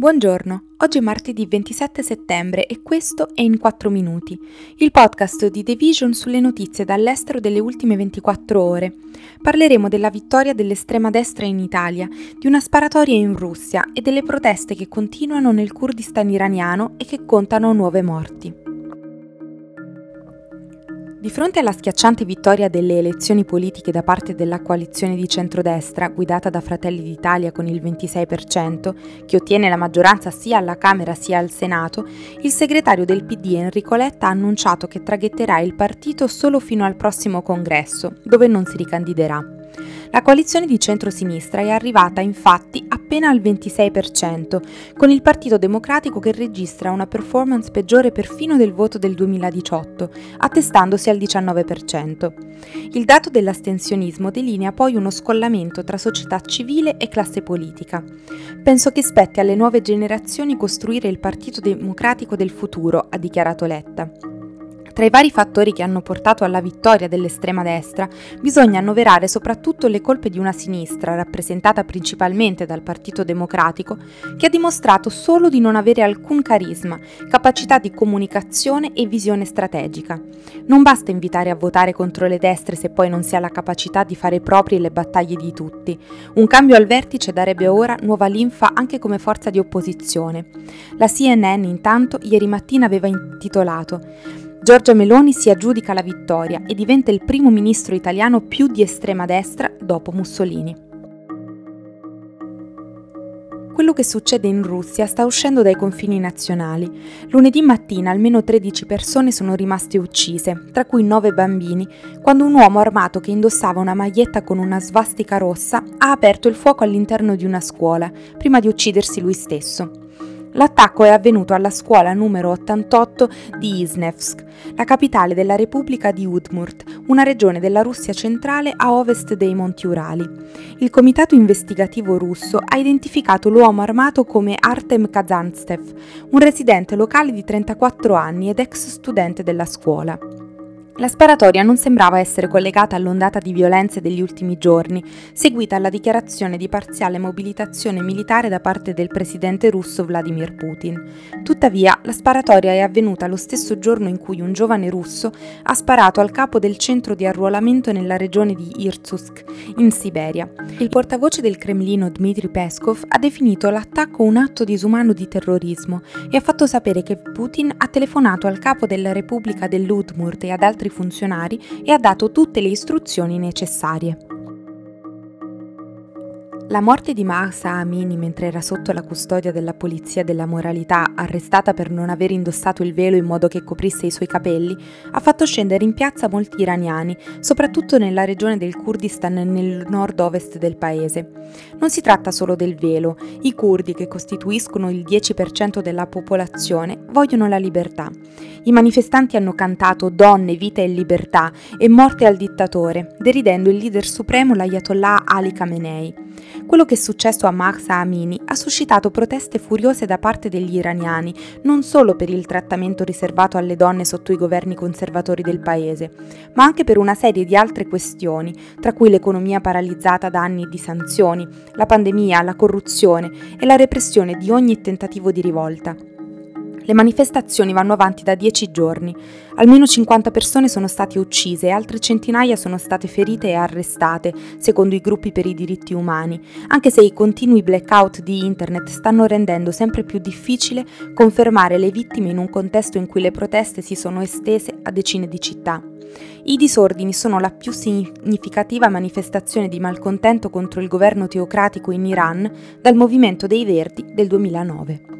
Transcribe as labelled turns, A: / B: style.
A: Buongiorno, oggi è martedì 27 settembre e questo è In 4 Minuti, il podcast di The Vision sulle notizie dall'estero delle ultime 24 ore. Parleremo della vittoria dell'estrema destra in Italia, di una sparatoria in Russia e delle proteste che continuano nel Kurdistan iraniano e che contano nuove morti. Di fronte alla schiacciante vittoria delle elezioni politiche da parte della coalizione di centrodestra, guidata da Fratelli d'Italia con il 26%, che ottiene la maggioranza sia alla Camera sia al Senato, il segretario del PD Enrico Letta ha annunciato che traghetterà il partito solo fino al prossimo congresso, dove non si ricandiderà. La coalizione di centrosinistra è arrivata infatti appena al 26%, con il Partito Democratico che registra una performance peggiore perfino del voto del 2018, attestandosi al 19%. Il dato dell'astensionismo delinea poi uno scollamento tra società civile e classe politica. Penso che spetti alle nuove generazioni costruire il Partito Democratico del futuro, ha dichiarato Letta. Tra i vari fattori che hanno portato alla vittoria dell'estrema destra, bisogna annoverare soprattutto le colpe di una sinistra, rappresentata principalmente dal Partito Democratico, che ha dimostrato solo di non avere alcun carisma, capacità di comunicazione e visione strategica. Non basta invitare a votare contro le destre se poi non si ha la capacità di fare proprie le battaglie di tutti. Un cambio al vertice darebbe ora nuova linfa anche come forza di opposizione. La CNN intanto ieri mattina aveva intitolato Giorgia Meloni si aggiudica la vittoria e diventa il primo ministro italiano più di estrema destra dopo Mussolini. Quello che succede in Russia sta uscendo dai confini nazionali. Lunedì mattina almeno 13 persone sono rimaste uccise, tra cui 9 bambini, quando un uomo armato che indossava una maglietta con una svastica rossa ha aperto il fuoco all'interno di una scuola, prima di uccidersi lui stesso. L'attacco è avvenuto alla scuola numero 88 di Isnevsk, la capitale della Repubblica di Udmurt, una regione della Russia centrale a ovest dei Monti Urali. Il comitato investigativo russo ha identificato l'uomo armato come Artem Kazantsev, un residente locale di 34 anni ed ex studente della scuola. La sparatoria non sembrava essere collegata all'ondata di violenze degli ultimi giorni, seguita alla dichiarazione di parziale mobilitazione militare da parte del presidente russo Vladimir Putin. Tuttavia, la sparatoria è avvenuta lo stesso giorno in cui un giovane russo ha sparato al capo del centro di arruolamento nella regione di Irkutsk, in Siberia. Il portavoce del Cremlino Dmitry Peskov ha definito l'attacco un atto disumano di terrorismo e ha fatto sapere che Putin ha telefonato al capo della Repubblica dell'Udmurt e ad altri funzionari e ha dato tutte le istruzioni necessarie. La morte di Mahsa Amini mentre era sotto la custodia della polizia della moralità, arrestata per non aver indossato il velo in modo che coprisse i suoi capelli, ha fatto scendere in piazza molti iraniani, soprattutto nella regione del Kurdistan nel nord-ovest del paese. Non si tratta solo del velo, i kurdi, che costituiscono il 10% della popolazione, vogliono la libertà. I manifestanti hanno cantato Donne, vita e libertà e morte al dittatore, deridendo il leader supremo l'Ayatollah Ali Khamenei. Quello che è successo a Mahsa Amini ha suscitato proteste furiose da parte degli iraniani, non solo per il trattamento riservato alle donne sotto i governi conservatori del paese, ma anche per una serie di altre questioni, tra cui l'economia paralizzata da anni di sanzioni, la pandemia, la corruzione e la repressione di ogni tentativo di rivolta. Le manifestazioni vanno avanti da dieci giorni. Almeno 50 persone sono state uccise e altre centinaia sono state ferite e arrestate, secondo i gruppi per i diritti umani, anche se i continui blackout di Internet stanno rendendo sempre più difficile confermare le vittime in un contesto in cui le proteste si sono estese a decine di città. I disordini sono la più significativa manifestazione di malcontento contro il governo teocratico in Iran dal movimento dei Verdi del 2009.